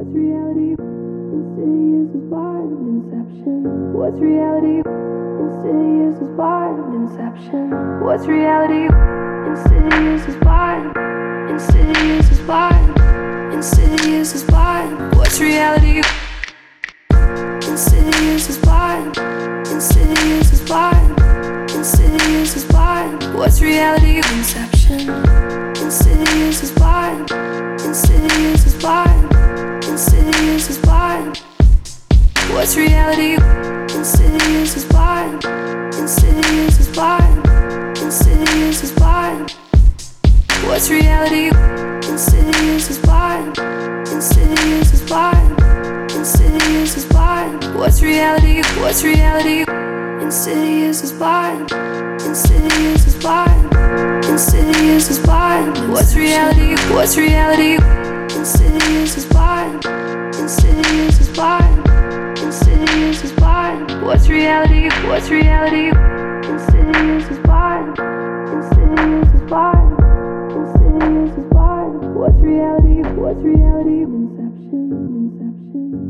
What's reality? Insidious is blind inception. What's reality? Insidious is blind inception. What's reality? Insidious is blind. Insidious is blind. Insidious is blind. What's reality? Insidious is blind. Insidious is blind. Insidious is blind. What's reality? Inception. Insidious is blind. Insidious is blind. What's reality? Insidious is blind. Insidious is blind. Insidious is blind. What's reality? Insidious is blind. Insidious is blind. Insidious is blind. What's reality? What's reality? Insidious is blind. Insidious is blind. Insidious is blind. What's reality? What's reality? Insidious is blind. Insidious is blind. What's reality? What's reality? Insidious is blind. Insidious is blind. Insidious is blind. What's reality? What's reality? Inception. Inception.